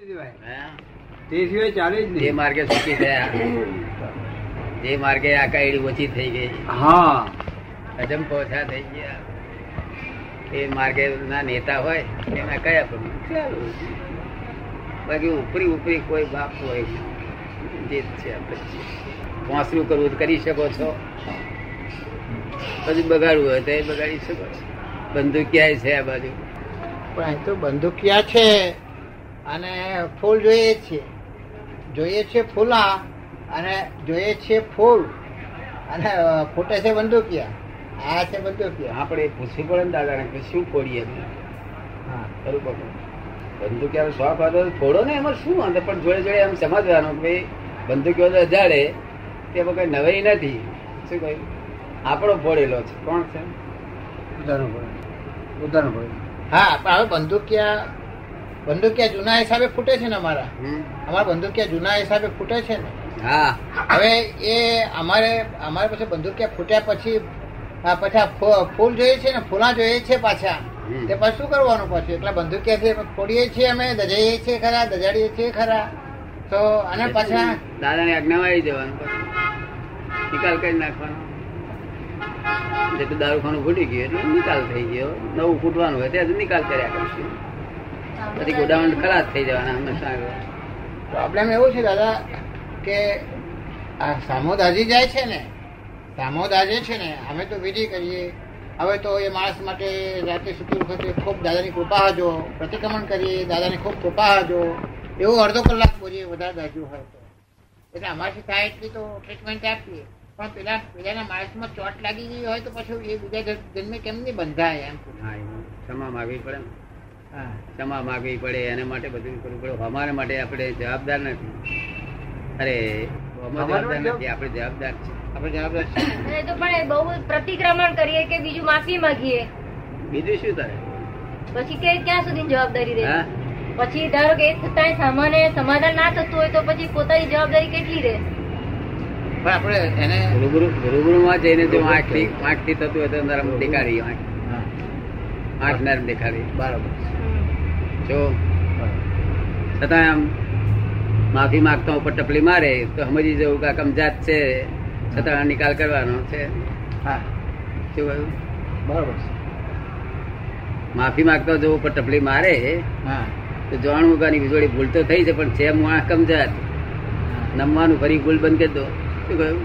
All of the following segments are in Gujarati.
હા? તે સિવાય ચાલે જ જે નહીં માર્ગે સુખી થયા. જે માર્ગે આ ઓછી થઈ ગઈ. હા. અજમ પહોંચા થઈ ગયા. એ માર્ગે ના નેતા હોય એના કયા પ્રમાણે? બાકી ઉપરી ઉપરી કોઈ બાપ હોય. જે છે કરવું કરી શકો છો. પછી બગાડવું હોય તો એ બગાડી શકો છો. બંદૂક ક્યાંય છે આ બાજુ? પણ અહીં તો ક્યાં છે? અને ફૂલ જોઈએ છીએ. જોઈએ છીએ ફૂલા અને જોઈએ છીએ ફૂલ. અને ફૂટે છે બંદૂકિયા. આ છે બંદૂકિયા. આપણે પૂછી પડે ને દાદાને કે શું ખોડીએ હા. ખરું પકડો. બંદૂક યાર શોખ હતો થોડો ને એમાં શું વાંધો? પણ જોડે જોડે એમ સમજવાનું કે ભાઈ બંદૂક તો અજાડે તેમાં કઈ નવાઈ નથી. શું કહ્યું? આપણો ફોડેલો છે. કોણ છે? ઉદાહરણ પડે પોતાનો પડે હા પણ હવે બંદૂકિયા બંદૂકિયા જૂના હિસાબે ફૂટે છે ને અમારા? અમારા બંદૂકિયા જૂના હિસાબે ફૂટે છે ને? હા. હવે એ અમારે અમારે પછી બંદૂકિયા ફૂટ્યા પછી પછી ફૂલ જોઈએ છે ને ફૂલા જોઈએ છે પાછા. તે પછી શું કરવાનું પછી? એટલા છે ફોડીએ છીએ અમે દજાઈએ છીએ ખરા દજાડીએ છીએ ખરા. તો અને પાછા દાદાની જવાનું પછી. નિકાલ કરી નાખવાનો. જેટલું દારૂખાનું ફૂટી ગયું એટલે નિકાલ થઈ ગયો. નવું ફૂટવાનું હોય ત્યાં નિકાલ કર્યા કરશું. પછી ગોડાઉન ખલાસ થઈ જવાના હંમેશા પ્રોબ્લેમ એવું છે દાદા કે આ સામોદાજી જાય છે ને સામોદાજે છે ને અમે તો વિધિ કરીએ. હવે તો એ માણસ માટે રાતે સુતી વખતે ખૂબ દાદાની કૃપા હજો પ્રતિક્રમણ કરીએ દાદાની ખૂબ કૃપા હજો. એવું અડધો કલાક બોલીએ વધારે દાજ્યું હોય તો. એટલે અમારી થાય એટલી તો ટ્રીટમેન્ટ આપીએ. પણ પેલા પેલાના માણસમાં ચોટ લાગી ગઈ હોય તો પછી એ બીજા જન્મે કેમ નહીં બંધાય એમ. ક્ષમા માગવી પડે ક્ષમા માગવી પડે એના માટે બધું કરવું પડે. અમારા માટે આપણે જવાબદાર નથી. અરે જવાબદાર નથી આપણે જવાબદાર છે. આપણે જવાબદાર છે તો પણ બહુ પ્રતિક્રમણ કરીએ કે બીજું માફી માંગીએ? બીજું શું થાય? પછી કે ક્યાં સુધી જવાબદારી રહે? પછી ધારો કે એ છતાંય સામાન્ય સમાધાન ના થતું હોય તો પછી પોતાની જવાબદારી કેટલી રહે? પણ આપણે એને રૂબરૂ રૂબરૂમાં જઈને જો આંખથી આંખથી થતું હોય તો નરમ દેખાડી આંખ. હા. આંખ નરમ દેખાડી. બરાબર. જો છતાં આમ માફી માગતા ઉપર ટપલી મારે તો સમજી જવું કે કમજાત છે છતાં નિકાલ કરવાનો છે. હા. શું બરાબર માફી માંગતા જો ઉપર ટપલી મારે હા. તો જાણવું કે વીજળી ભૂલ તો થઈ છે પણ છે માણસ કમજાત નમવાનું ફરી ભૂલ બંધ કરી દો. શું કહ્યું?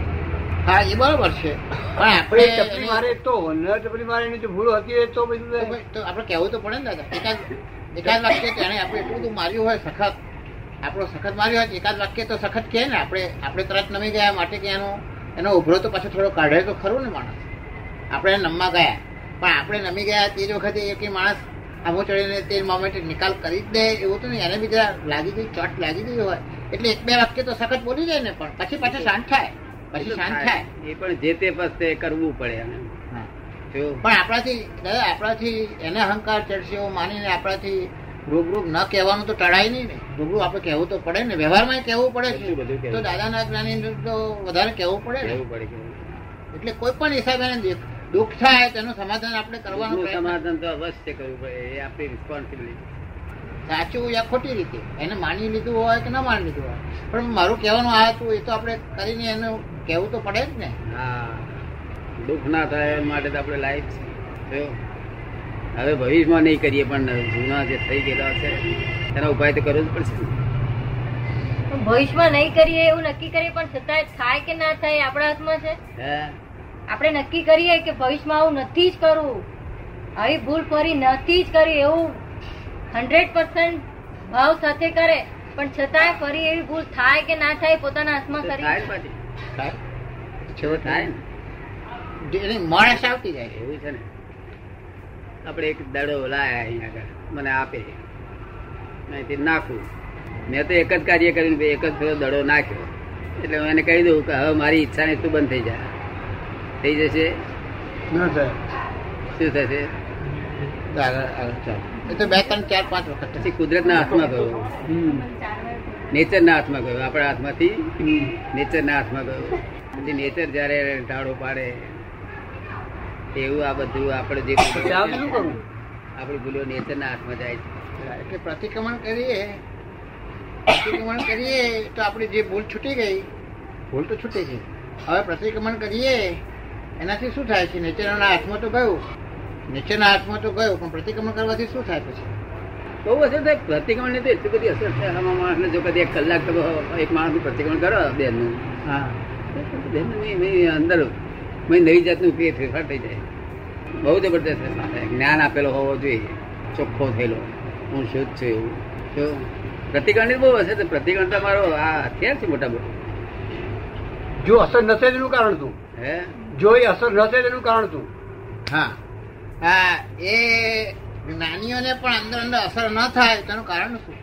હા એ બરાબર છે. પણ આપણે ટપલી મારે તો ન ટપલી મારે જો ભૂલ હતી તો બધું આપણે કહેવું તો પડે ને દાદા. એકાદ વાક્ય તેને આપણે એટલું બધું માર્યું હોય સખત આપણો સખત માર્યો હોય એકાદ વાક્ય તો સખત કહે ને આપણે આપણે તરત નમી ગયા માટે કે એનો એનો ઉભરો તો પાછો થોડો કાઢે તો ખરું ને માણસ. આપણે નમવા ગયા. પણ આપણે નમી ગયા તે જ વખતે એક માણસ આમો ચડીને તે મોમેન્ટ નિકાલ કરી જ દે એવું તો નહીં એને બી જરા લાગી ગઈ ચોટ લાગી ગઈ હોય. એટલે એક બે વાક્ય તો સખત બોલી જાય ને પણ પછી પાછા શાંત થાય પછી શાંત થાય. એ પણ જે તે પસ્તે કરવું પડે પણ આપણાથી દાદા આપણાથી એને અહંકાર ચડશે એવું માનીને આપણાથી રૂબરૂ ન કહેવાનું તો ટળાય નહીં ને. રૂબરૂ આપણે કહેવું તો પડે ને. વ્યવહારમાં કહેવું પડે છે તો દાદાના જ્ઞાની તો વધારે કહેવું પડે એટલે કોઈ પણ હિસાબે એને દુઃખ- દુઃખ થાય તેનું સમાધાન આપણે કરવાનું સમાધાન તો અવશ્ય કરવું પડે. એ આપણી રિસ્પોન્સિબિલિટી સાચું યા ખોટી રીતે. એને માની લીધું હોય કે ન માની લીધું હોય. પણ મારું કહેવાનું આ હતું એ તો આપણે કરીને એનું કહેવું તો પડે જ ને. હા. દુઃખ ના થાય માટે તો આપણે લાઈફ છે હવે ભવિષ્યમાં નહીં કરીએ પણ જૂના જે થઈ ગયેલા છે એના ઉપાય તો કરવો જ પડશે ભવિષ્યમાં નહીં કરીએ એવું નક્કી કરીએ પણ છતાં થાય કે ના થાય આપણા હાથમાં છે? આપણે નક્કી કરીએ કે ભવિષ્યમાં આવું નથી જ કરવું. આવી ભૂલ ફરી નથી જ કરી એવું હંડ્રેડ ભાવ સાથે કરે. પણ છતાંય ફરી એવી ભૂલ થાય કે ના થાય પોતાના હાથમાં કરી થાય થાય? થાય એની માણસ આવતી જાય એવું છે ને? આપણે એક દડો લાયા અહીંયા આગળ મને આપે. અહીંથી નાખું. મેં તો એક જ કાર્ય કર્યું એક જ થોડો દડો નાખ્યો. એટલે હું એને કહી દઉં કે હવે મારી ઈચ્છા ને તું બંધ થઈ જાય થઈ જશે? શું થશે. એ તો બે ત્રણ ચાર પાંચ વખત પછી કુદરતના હાથમાં ગયો. નેચરના હાથમાં ગયો આપણા હાથમાંથી. નેચરના હાથમાં ગયો. પછી નેચર જયારે ઢાળો પાડે એવું આ બધું આપણે જે આપણી ભૂલો નેચરના હાથમાં જાય છે. એટલે પ્રતિક્રમણ કરીએ. પ્રતિક્રમણ કરીએ તો આપણી જે ભૂલ છૂટી ગઈ ભૂલ તો છૂટી છે હવે પ્રતિક્રમણ કરીએ એનાથી શું થાય છે? નેચરના હાથમાં તો ગયું. નેચરના હાથમાં તો ગયું પણ પ્રતિક્રમણ કરવાથી શું થાય પછી? બહુ અસર થાય. પ્રતિક્રમણ તો એટલી બધી અસર થાય. આમાં માણસને જો કદી એક કલાક તો એક માણસનું પ્રતિક્રમણ કરો બેનનું. હા. બેન અંદર નવી જાતનું પે ફેરફાર થઈ જાય. બહુ જબરદસ્ત જ્ઞાન આપેલો હોવો જોઈએ. ચોખ્ખો થયેલો. હું શુદ્ધ છું એવું. તો પ્રતિકંડ બહુ હશે તો પ્રતિકંડ તમારો આ હથિયાર છે મોટા મોટું જો અસર નશે તેનું કારણ તું હે? જો એ અસર નશે તેનું કારણ તું હા. હા એ જ્ઞાનીઓને પણ અંદર અંદર અસર ન થાય તેનું કારણ શું?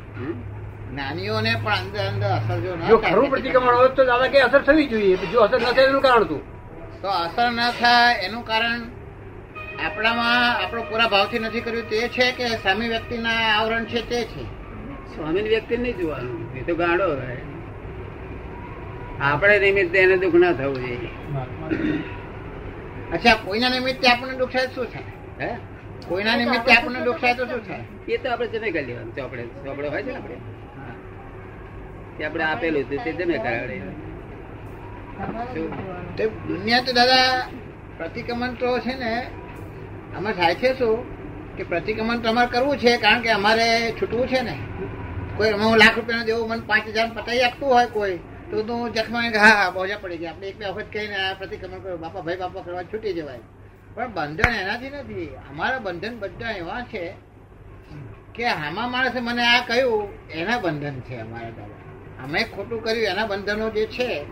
જ્ઞાનીઓને પણ અંદર અંદર અસર જો ન જો ખરું પ્રતિક્રમણ હોય તો દાદા કે અસર થવી જોઈએ. જો અસર નથી એનું કારણ શું? તો અસર ન થાય એનું કારણ આપણામાં આપણો પૂરા ભાવથી નથી કર્યું. તે છે કે સ્વામી વ્યક્તિના આવરણ છે તે છે. સ્વામી વ્યક્તિ નહીં જોવાનું. એ તો ગાંડો રહે આપણે નિમિત્તે એને દુઃખ ના થવું જોઈએ. અચ્છા કોઈના નિમિત્તે આપણને દુઃખ થાય શું થાય? હે? કોઈના નિમિત્તે આપણને દુઃખ થાય તો શું થાય? એ તો આપણે જમે કરી લેવાનું? ચોપડે ચોપડે હોય છે ને આપણે? તે આપણે આપેલું હતું તે જમે કરાવડે તે દુનિયા તો દાદા, પ્રતિક્રમણ તો છે ને અમે થાય છે શું? કે પ્રતિક્રમણ તો અમારે કરવું છે, કારણ કે અમારે છૂટવું છે ને. કોઈ હું લાખ રૂપિયાનો દેવું મને પાંચ હજાર પતાવી આપતું હોય કોઈ, તો તું જખમાં હા હા, બોજા પડી ગયા. આપણે એક બે વખત કહીને આ પ્રતિક્રમણ કરો બાપા, ભાઈ, બાપા કરવા છૂટી જવાય. પણ બંધન એનાથી નથી. અમારા બંધન બધા એવા છે કે આમાં માણસે મને આ કહ્યું, એના બંધન છે અમારા દાદા. અમે ખોટું કર્યું, એના બંધનો જે છે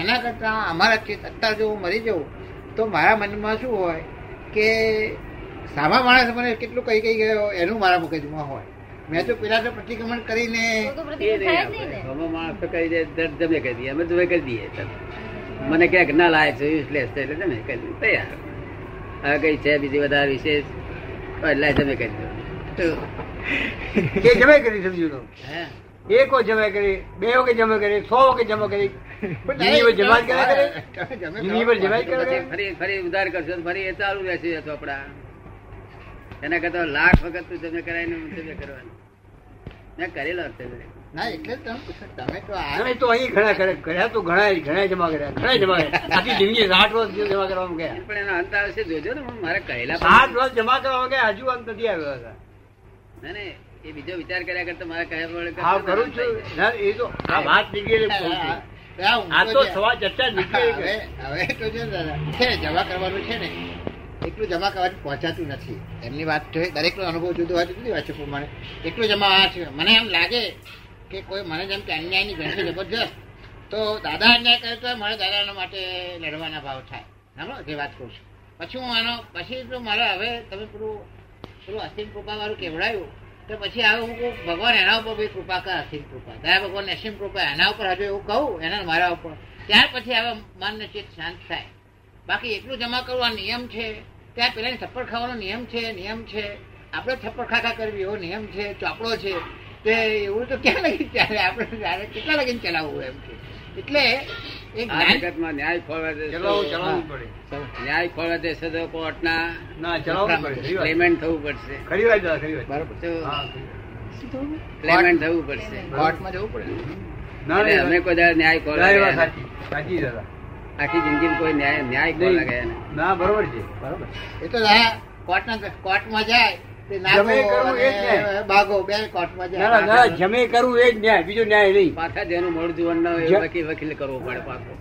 એના કરતાં અમારા અત્યારે જો હું મરી જાઉં તો મારા મનમાં શું હોય કે સામા માણસ મને કેટલું કહી કહી ગયો એનું મારા મગજમાં હોય. મેં તો પેલા તો પ્રતિક્રમણ કરીને માણસ તો કહી દે તરત જમે કરી દઈએ અમે તમે કરી દઈએ. મને ક્યાંક ના લાયક છે યુઝલેસ છે એટલે તમે કરી દઈએ તૈયાર. હવે કઈ છે બીજી વધારે વિશેષ. એટલે જમે કરી દો. કે જમે કરી સમજ્યું તો? હે? એક વાર જમા કરી બે વખત જમા કરી સો વખત જમા કરી. ફરી ઉધાર કરશો ફરી એ ચાલુ રહેશે ચોપડા. એના કરતા લાખ વખત તું જમે કરાવીને હું જમે કરવાનું. મેં કરેલો ના એટલે તમે પૂછો. તમે તો આ અમે તો અહીં ઘણા કર્યા તો ઘણા ઘણા જમા કર્યા ઘણા જમા કર્યા. આખી જિંદગી સાઠ વર્ષ જમા કરવામાં ગયા. પણ એનો અંત આવશે જોજો ને હું મારે કહેલા સાત વર્ષ જમા કરવામાં ગયા હજુ અંત નથી આવ્યો હતા ના ને એ બીજો વિચાર કર્યા કરતા મારે કહ્યા વડે હા કરું છું. ના એ તો આ વાત નીકળેલી કહું આ તો સવા ચર્ચા હવે છે જમા કરવાનું છે ને એટલું જમા કરવાથી પહોંચાતું નથી. એમની વાત છે દરેકનો અનુભવ જુદો હોય જુદી વાત છે પ્રમાણે એટલું જમા છે. મને એમ લાગે કે કોઈ મને જેમ કે અન્યાયની ગણતરી જબરજસ્ત તો દાદા અન્યાય કરે તો મારે દાદાના માટે લડવાના ભાવ થાય. બરાબર જે વાત કરું છું. પછી હું આનો પછી તો મારે હવે તમે પેલું પેલું અસીમ કૃપા વાળું કેવડાયું તો પછી હવે હું ભગવાન એના ઉપર બી કૃપા કર અસીમ કૃપા. દયા ભગવાન અસીમ કૃપા. એના ઉપર હજુ એવું કહું, એના મારા ઉપર. ત્યાર પછી હવે મન ને ચિત્ત શાંત થાય. બાકી એટલું જમા કરવું નિયમ છે, ત્યાં પેલાની થપ્પડ ખાવાનો નિયમ છે નિયમ છે. આપણે થપ્પડ ખાખા કરવી, એવો નિયમ છે, ચોપડો છે. તે એવું તો ક્યાં લગી ત્યારે આપણે કેટલા લગીને ચલાવવું એમ છે. એટલે ન્યાય ચલાવવું પડે. ન્યાય ખોળવા દેશે તો કોર્ટના ના ચલાવવું પડે ખરી વાત. ક્લેમેન્ટ થવું પડશે. ખરી વાત દાદા, ખરી વાત. બરાબર તો હા, ખરી વાત. ક્લેમેન્ટ થવું પડશે. કોર્ટમાં જવું પડે. અમે કોઈ ન્યાય. સાચી. દાદા. આખી જિંદગી કોઈ ન્યાય ન્યાય ગયા. નથી. ના. બરોબર છે. બરાબર. એ તો આ કોર્ટના કોર્ટમાં જાય જમે કરવું એ જ ન્યાય. બીજો ન્યાય નહીં. પાછા જેનું મોડું જોવાનું ના હોય વકીલ વકીલ કરવો પડે પાછો?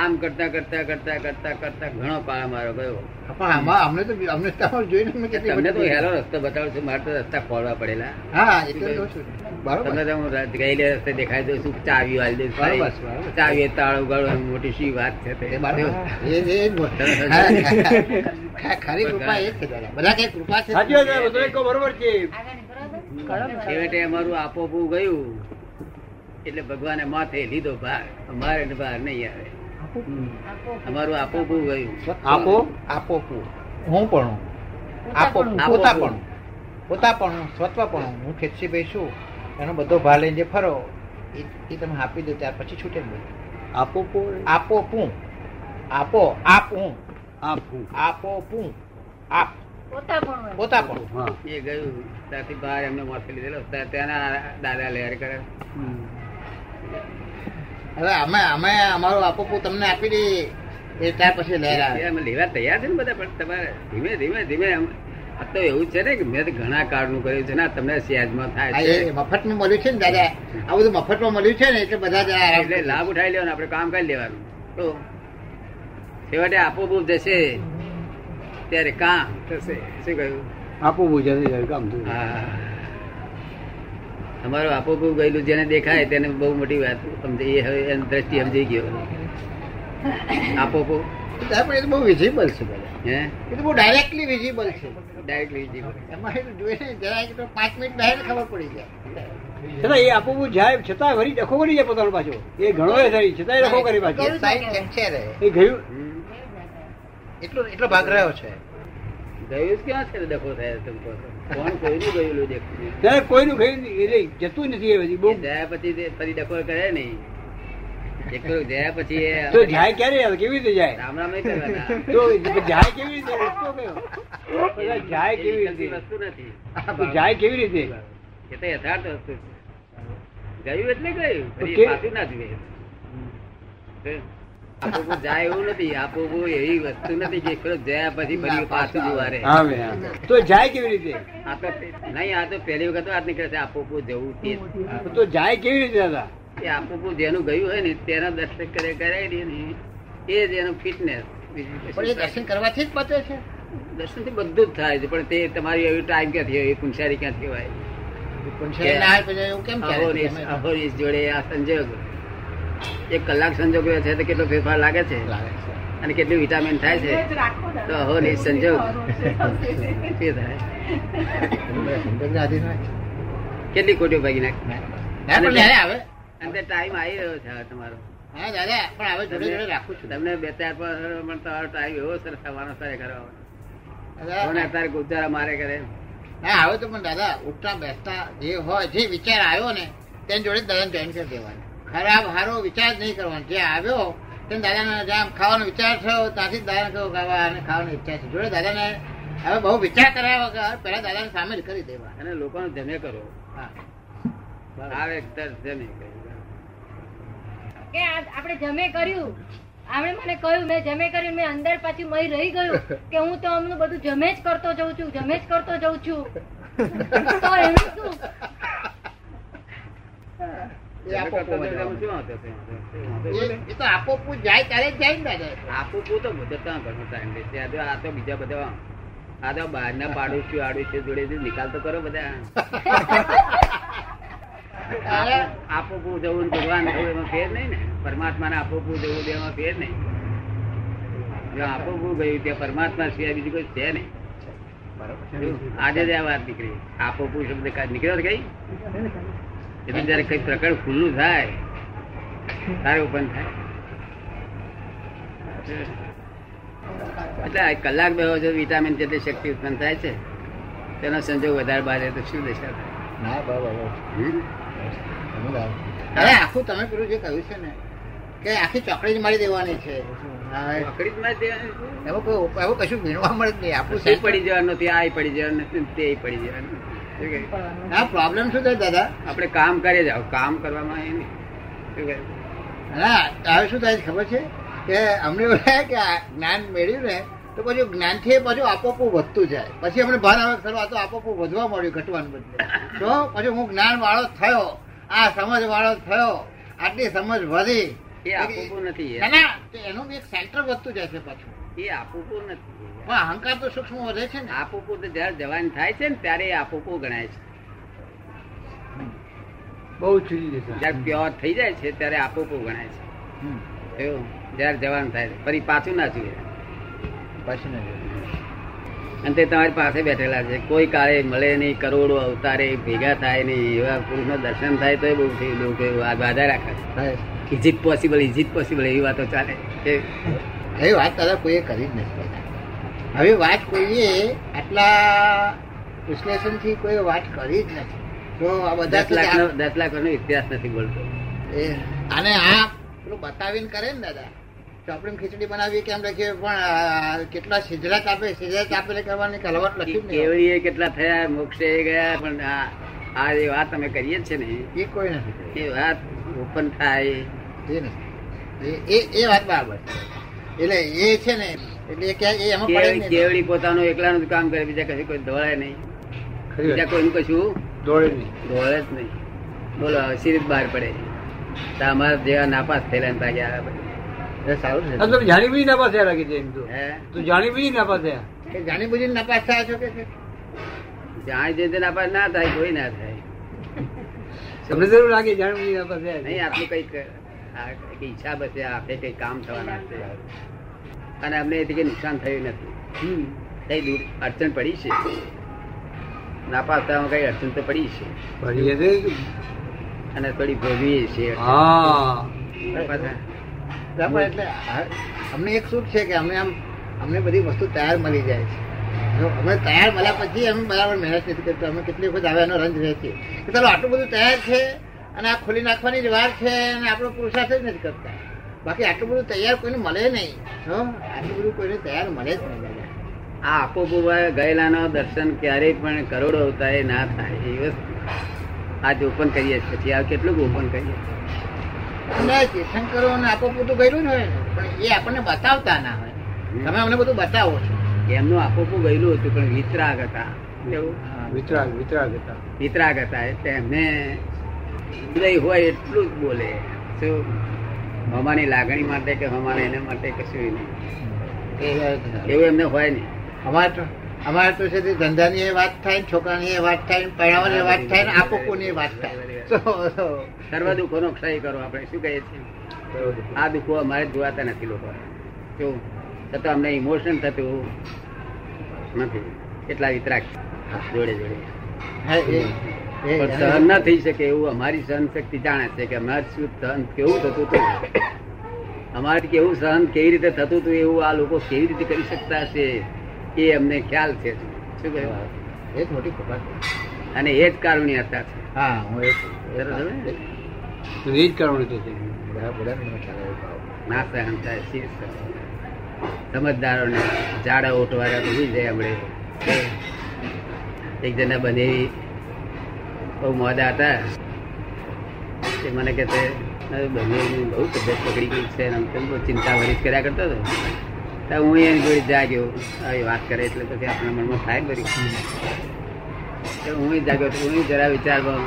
આમ કરતા કરતા કરતા કરતા કરતા ઘણો પાળા મારો ગયો. અમને તો અમને જોઈને તમને તો હેલો હેરો રસ્તો બતાવું છું મારે તો રસ્તા ખોલવા પડેલા. હા એટલે જ કહું છું. બરાબર. તમને તો હું રાત રસ્તે દેખાઈ દઉં છું ચાવી વાળી દઉં. ચાવી તાળું ગાળું મોટી શી વાત છે ખરી કૃપા એ છે બધા કઈ કૃપા છે? સાચી વાત બધું કહો બરોબર છે. છેવટે અમારું આપોપું ગયું. એટલે ભગવાને માથે લીધો ભાર. અમારે ભાર નહીં આવે. આપો? અમારું ગયું. આપો? આપો? પુ. હું પણ. આપો. પોતા પણ પોતા પણ. સ્વત્વ પણ હું ખેતસીભાઈ છું. એનો બધો ભાર લઈને જે ફરો એ તમે આપી દો ત્યાર પછી છૂટે ને આપો પૂ આપો પૂ આપો આપ. હું આપું. આપો પૂ આપ. પોતા પણ પોતા પણ એ ગયું. ત્યાંથી બહાર એમને મોસે લીધેલો. ત્યાં- ત્યાંના દાદા લહેર કરે. હવે અમે અમે અમારું આપોપું તમને આપી દઈએ. એ ત્યાર પછી લહેર અમે લેવા તૈયાર છે ને બધા પણ તમારે ધીમે ધીમે ધીમે આમ- આ તો એવું છે ને કે મેં ઘણા કાર્ડનું કર્યું છે ને આ તમને સહેજમાં થાય મફત છે. મફતમાં મળ્યું છે ને દાદા. આ બધું મફતમાં મળ્યું છે ને એટલે બધા એટલે લાભ ઉઠાવી લેવાનો આપણે કામ કરી લેવાનું. તો છેવટે આપોપૂપ જશે. ત્યારે કામ થશે. શું કહ્યું? આપો પૂછે જશે કામ થયું હા. તમારું આપોપૂપ ગયેલું જેને દેખાય તેને બહુ મોટી વાત સમજે. એ હવે એની દ્રષ્ટિ સમજી ગયો. આપોપો. સાહેબ, પણ એ તો બહુ વિઝિબલ છે હે? એ તો બહુ ડાયરેક્ટલી વિઝિબલ છે. ડાયરેક્ટલી એમાં એ જોઈને જરા એક તો પાંચ મિનિટ બહાર ખબર પડી જાય. છતાં એ આપવું જાય છતાં વળી ડખો કરી જાય પોતાનો પાછો. એ ઘણો એ થઈ છતાં ડખો કરી પાછો. એ. ગયું. એટલો એટલો ભાગ રહ્યો છે. ગયું ક્યાં છે ડખો થાય તમે કોઈનું ગયેલું જતું નથી એ બહુ. જયા પછી ફરી ડખો કરે નહીં એકલો જયા પછી તો જાય ક્યારે? આવે? કેવી રીતે જાય? રામ રામ નહીં કરવાના તો જાય કેવી રીતે? રસ્તો કયો જાય કેવી રીતે? વસ્તુ નથી. જાય કેવી રીતે? એ તો યથાર્થ વસ્તુ ગયું એટલે ગયું પાછું ના જુએ. આપોપો જાય એવું નથી આપોપો એવી વસ્તુ નથી કે જયા પછી ફરી પાછું જોવા રહે હા બે, હા. તો જાય કેવી રીતે? આ તો નહીં આ તો પહેલી વખત વાત નીકળે છે આપોપો જવું તે તો જાય કેવી રીતે દાદા? એ જેનું ગયું હોય ને તેના દર્શન કરે કરાય ને એ જ એનું ફિટનેસ પણ એ દર્શન કરવાથી જ પતે છે? દર્શનથી બધું જ થાય છે પણ તે તમારી એવી ટાઈમ ક્યાંથી હોય પુંસારી ક્યાંથી હોય? પુનસારી ના કેમ જોડે આ સંજોગ. એક કલાક સંજોગ છે તો કેટલો ફેરફાર લાગે છે? અને કેટલું વિટામિન થાય છે? તો અહોરીશ સંજોગ. તે થાય. કેટલી ખોટી ભાગી નાખ? ના. પણ ત્યારે આવે અને ટાઈમ આવી રહ્યો છે તમારો. હા દાદા પણ હવે જોડે જોડે રાખું છું. તમને બે ચાર પણ તમારો ટાઈમ એવો સરસ થવાનો સરે અત્યારે ગુજારા મારે કરે? હા હવે તો પણ દાદા ઉઠતા બેસતા જે હોય જે વિચાર આવ્યો ને તેની જોડે દાદા જોઈન કરી દેવાનો. ખરાબ હારો વિચાર નહીં કરવાનો. જે આવ્યો તેને દાદાને જ્યાં ખાવાનો વિચાર થયો ત્યાંથી દાદાને કહ્યું કે આને ખાવાનો વિચાર છે. જોડે દાદાને હવે બહુ વિચાર કર્યા વગર પેલા દાદાને સામેલ કરી દેવા. અને લોકોને જમે કરો. હા. આવે કર્યું. કે આપણે જમે કર્યું. આપણે મને કહ્યું મેં જમે કર્યું મેં અંદર પાછું મય રહી ગયું કે હું તો અમનું બધું જમે જ કરતો જઉં છું જમે જ કરતો જઉં છું. તો એનું શું? નિકાલ તો કરો બધા. આપો પૂ જવું ને ભગવાન એમાં ફેર નહીં ને. પરમાત્મા ને આપો પૂ જવું એમાં ફેર નહીં. જો આપો પૂ ગયું ત્યાં પરમાત્મા સિવાય બીજું કોઈ છે નહીં. આજે જ આ વાત નીકળી. આપો પૂ શબ્દ નીકળ્યો કઈ એટલે જયારે કઈ પ્રકરણ ખુલ્લું થાય તારે ઓપન થાય એટલે કલાક બે છો વિટામિન જેટલી શક્તિ ઉત્પન્ન થાય છે તેનો સંજોગ વધારે બહાર તો શું દશા થાય? અરે આખું તમે પેલું જે કહ્યું છે ને કે આખી ચોકડી જ મારી દેવાની છે ચોકડી જ મારી દેવાની. એવું કોઈ એવું કશું વીણવા મળે જ નહીં આપણું પડી જવાનું નથી આ પડી જવાનું નથી તે પડી જવાનું? હા પ્રોબ્લેમ શું થાય દાદા? આપણે કામ કરીએ જાઓ કામ કરવામાં એ નહીં. હા હવે શું થાય ખબર છે? કે અમને એવું કે જ્ઞાન મેળવ્યું ને તો પછી જ્ઞાનથી પાછું આપોપો વધતું જાય. પછી અમને ભાર આવે ખરો આ તો આપોપો વધવા મળ્યું ઘટવાનું બદલે તો પછી હું જ્ઞાન વાળો થયો. આ સમજ વાળો થયો. આટલી સમજ વધી. એ આપોપો નથી એનું એક સેન્ટર વધતું જાય છે પાછું. એ આપવું નથી. પણ અહંકાર તો સૂક્ષ્મ વધે છે ને. આપવું તો જયારે જવાન થાય છે ને ત્યારે એ ગણાય છે. બહુ જયારે પ્યોર થઈ જાય છે ત્યારે આપવું ગણાય છે. એવું? જયારે જવાનું થાય છે. ફરી પાછું ના જોઈએ. પાછું ના જોઈએ. અને તે તમારી પાસે બેઠેલા છે. કોઈ કાળે મળે નહીં કરોડો અવતારે ભેગા થાય નહીં એવા પુરુષ દર્શન થાય તો બહુ થઈ લોકો બાધા રાખે. Is it possible is it possible એવી વાતો ચાલે છે એ વાત દાદા કોઈએ કરી જ નથી હવે વાત કોઈએ આટલા વિશ્લેષણથી કોઈ વાત કરી જ નથી. તો આ બધા દસ લાખ દસ લાખ નો ઇતિહાસ નથી બોલતો. એ- અને આ પેલું બતાવીને કરે ને દાદા. ચોપડીમાં ખીચડી બનાવી કેમ લખીએ પણ કેટલા સિજરાત આપે સિજરાત આપેલે કરવાની કલવટ લખ્યું કેવડીએ કેટલા થયા મોક્ષે ગયા પણ આ જે વાત અમે કરીએ છીએ ને એ કોઈ નથી. એ વાત ઓપન થાય. એ નથી. એ- એ એ વાત બરાબર છે. એટલે એ છે ને એટલે એ એમાં પડે કેવડી નહીં. કેવડી પોતાનું એકલાનું જ કામ કરે બીજા કશું કોઈ ધોળે નહીં. ખરી બીજા. કોઈનું કશું ધોળે નહીં. ધોળે જ નહીં. બોલો સીરીત બહાર પડે તો અમારા જેવા નાપાસ થયેલા ને ભાગ્યા ગયા એ સારું છે. તમે જાણી બી ના પાસે લાગે છે એમ તો. હે? તું જાણી બી ના થયા. જાણી બુજીને નપાસ થયા છો કે છે? જ્યાં જે તે નાપાસ ના થાય કોઈ ના થાય. તમને જરૂર લાગે જાણી બી ના પાસે નહીં આટલું કંઈક ઈચ્છા બસે આપણે કઈ કામ થવાના છે અને અમને એથી કઈ નુકસાન થયું નથી. કઈ દૂર અડચણ પડી છે? નાપાસ થવામાં કઈ અડચણ તો પડી છે. અને થોડી ભોગવીએ છીએ એટલે અમને એક સુખ છે કે અમે આમ અમને બધી વસ્તુ તૈયાર મળી જાય છે. અમે તૈયાર મળ્યા પછી અમે બરાબર મહેનત નથી કરતા. અમે કેટલી વખત આવે એનો રંજ રહે છે. કે ચાલો આટલું બધું તૈયાર છે અને આ ખોલી નાખવાની જ વાર છે અને આપણો પુરુષાર્થ જ નથી કરતા. બાકી આટલું બધું તૈયાર કોઈને મળે નહીં. હો? આટલું બધું કોઈને તૈયાર મળે જ નહીં. આ આ આપોપુવા ગયેલાનો દર્શન ક્યારેય પણ કરોડો અવતારે ના થાય એ વસ્તુ. આજ ઓપન કરીએ છીએ. પછી આ કેટલું ઓપન કરીએ અને તીર્થંકરો અને આપો પૂતું ગયેલું જ હોય ને પણ એ આપણને બતાવતા ના હોય. તમે અમને બધું બતાવો છો. એમનું આપોપું ગયેલું હતું પણ વિતરાગ હતા. કેવું? વિતરાગ વિતરાગ હતા. વિતરાગ હતા એટલે એમને હૃદય હોય એટલું જ બોલે. શું? હમાની લાગણી માટે કે હમાને એને માટે કશું નહીં. એવું એમને હોય નહીં. અમારે તો અમારે તો છે ધંધાની એ વાત થાય ને છોકરાની એ વાત થાય ને પરણાવાની વાત થાય ને આપોકોની વાત થાય. સર્વ સર્વ દુઃખોનો ક્ષય કરો આપણે. શું કહીએ છીએ? આ દુઃખો અમારે જોવાતા નથી લોકો. કેવું છતાં અમને ઇમોશન થતું નથી. એટલા વિતરાક જોડે જોડે. હા, એ- પણ સહન ના થઈ શકે એવું અમારી સહન શક્તિ જાણે છે કે અમારે શું સહન કેવું થતું હતું? અમારે કેવું સહન કેવી રીતે થતું હતું એવું આ લોકો કેવી રીતે કરી શકતા હશે એ અમને ખ્યાલ છે. શું કહેવાય એ મોટી કૃપા અને એ જ કારુણ્યતા છે હા હું એ જ કરવાનું છે. ના સહન થાય સમજદારોને જાડા ઓટવાળા ભૂલી જાય આપણે એક જણા બને બહુ મોડા હતા. તે મને કે તે બંને બહુ તબિયત પકડી ગઈ છે એમ તેમ ચિંતા ભરી કર્યા કરતો હતો. તો હું એની જોડે જાગ્યો. આવી વાત કરે એટલે પછી આપણા મનમાં થાય બધી હું જાગ્યો તો હું જરા વિચારમાં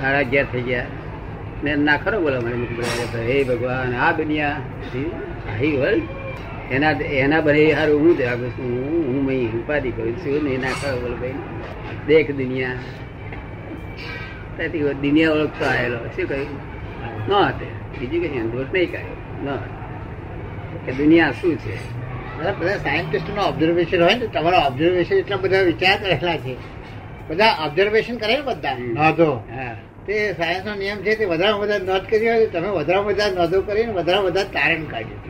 સાડા અગિયાર થઈ ગયા. ને ના ખરો બોલો મને હે ભગવાન, આ દુનિયા આહી વર્લ્ડ એના એના બને હારું હું જાગું છું. હું હું મેં ઉપાધિ કરું છું ને ના ખરો બોલો ભાઈ. દેખ દુનિયા. ત્યાંથી દુનિયા ઓળખતો આવેલો શું કહ્યું? ન હતે. બીજું કઈ દોષ નહીં કાંઈ ન કે દુનિયા શું છે? બધા બધા સાયન્ટિસ્ટ નો ઓબ્ઝર્વેશન હોય ને તમારા ઓબ્ઝર્વેશન એટલા બધા વિચાર કરેલા છે. બધા ઓબ્ઝર્વેશન કરે ને બધા. નોંધો. હા. તે સાયન્સ નો નિયમ છે તે વધારે વધારે નોંધ કરી હોય તમે વધારે વધારે નોંધો કરીને વધારે વધારે તારણ કાઢ્યું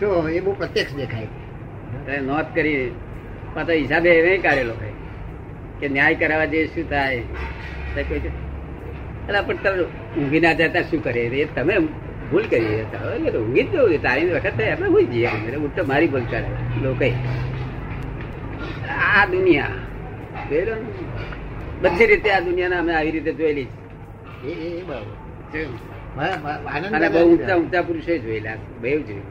તો એ બહુ પ્રત્યક્ષ દેખાય નોંધ કરી પાછો હિસાબે એને કાઢેલો ભાઈ. કે ન્યાય કરાવવા જે શું થાય કોઈ પણ તમે ઊંઘી ના જતા શું કરે એ તમે ભૂલ કરી એટલે ઊંઘી જ જવું તારી વખત થાય આપણે હોઈ જઈએ એટલે હું તો મારી ભૂલ કરે. લોકો આ દુનિયા. બધી રીતે આ દુનિયાને અમે આવી રીતે જોયેલી છે અને બહુ ઊંચા ઊંચા પુરુષો જોયેલા. બે જોયું.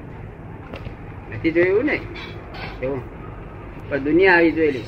નથી જોયું ને? એવું. પણ દુનિયા આવી જોયેલી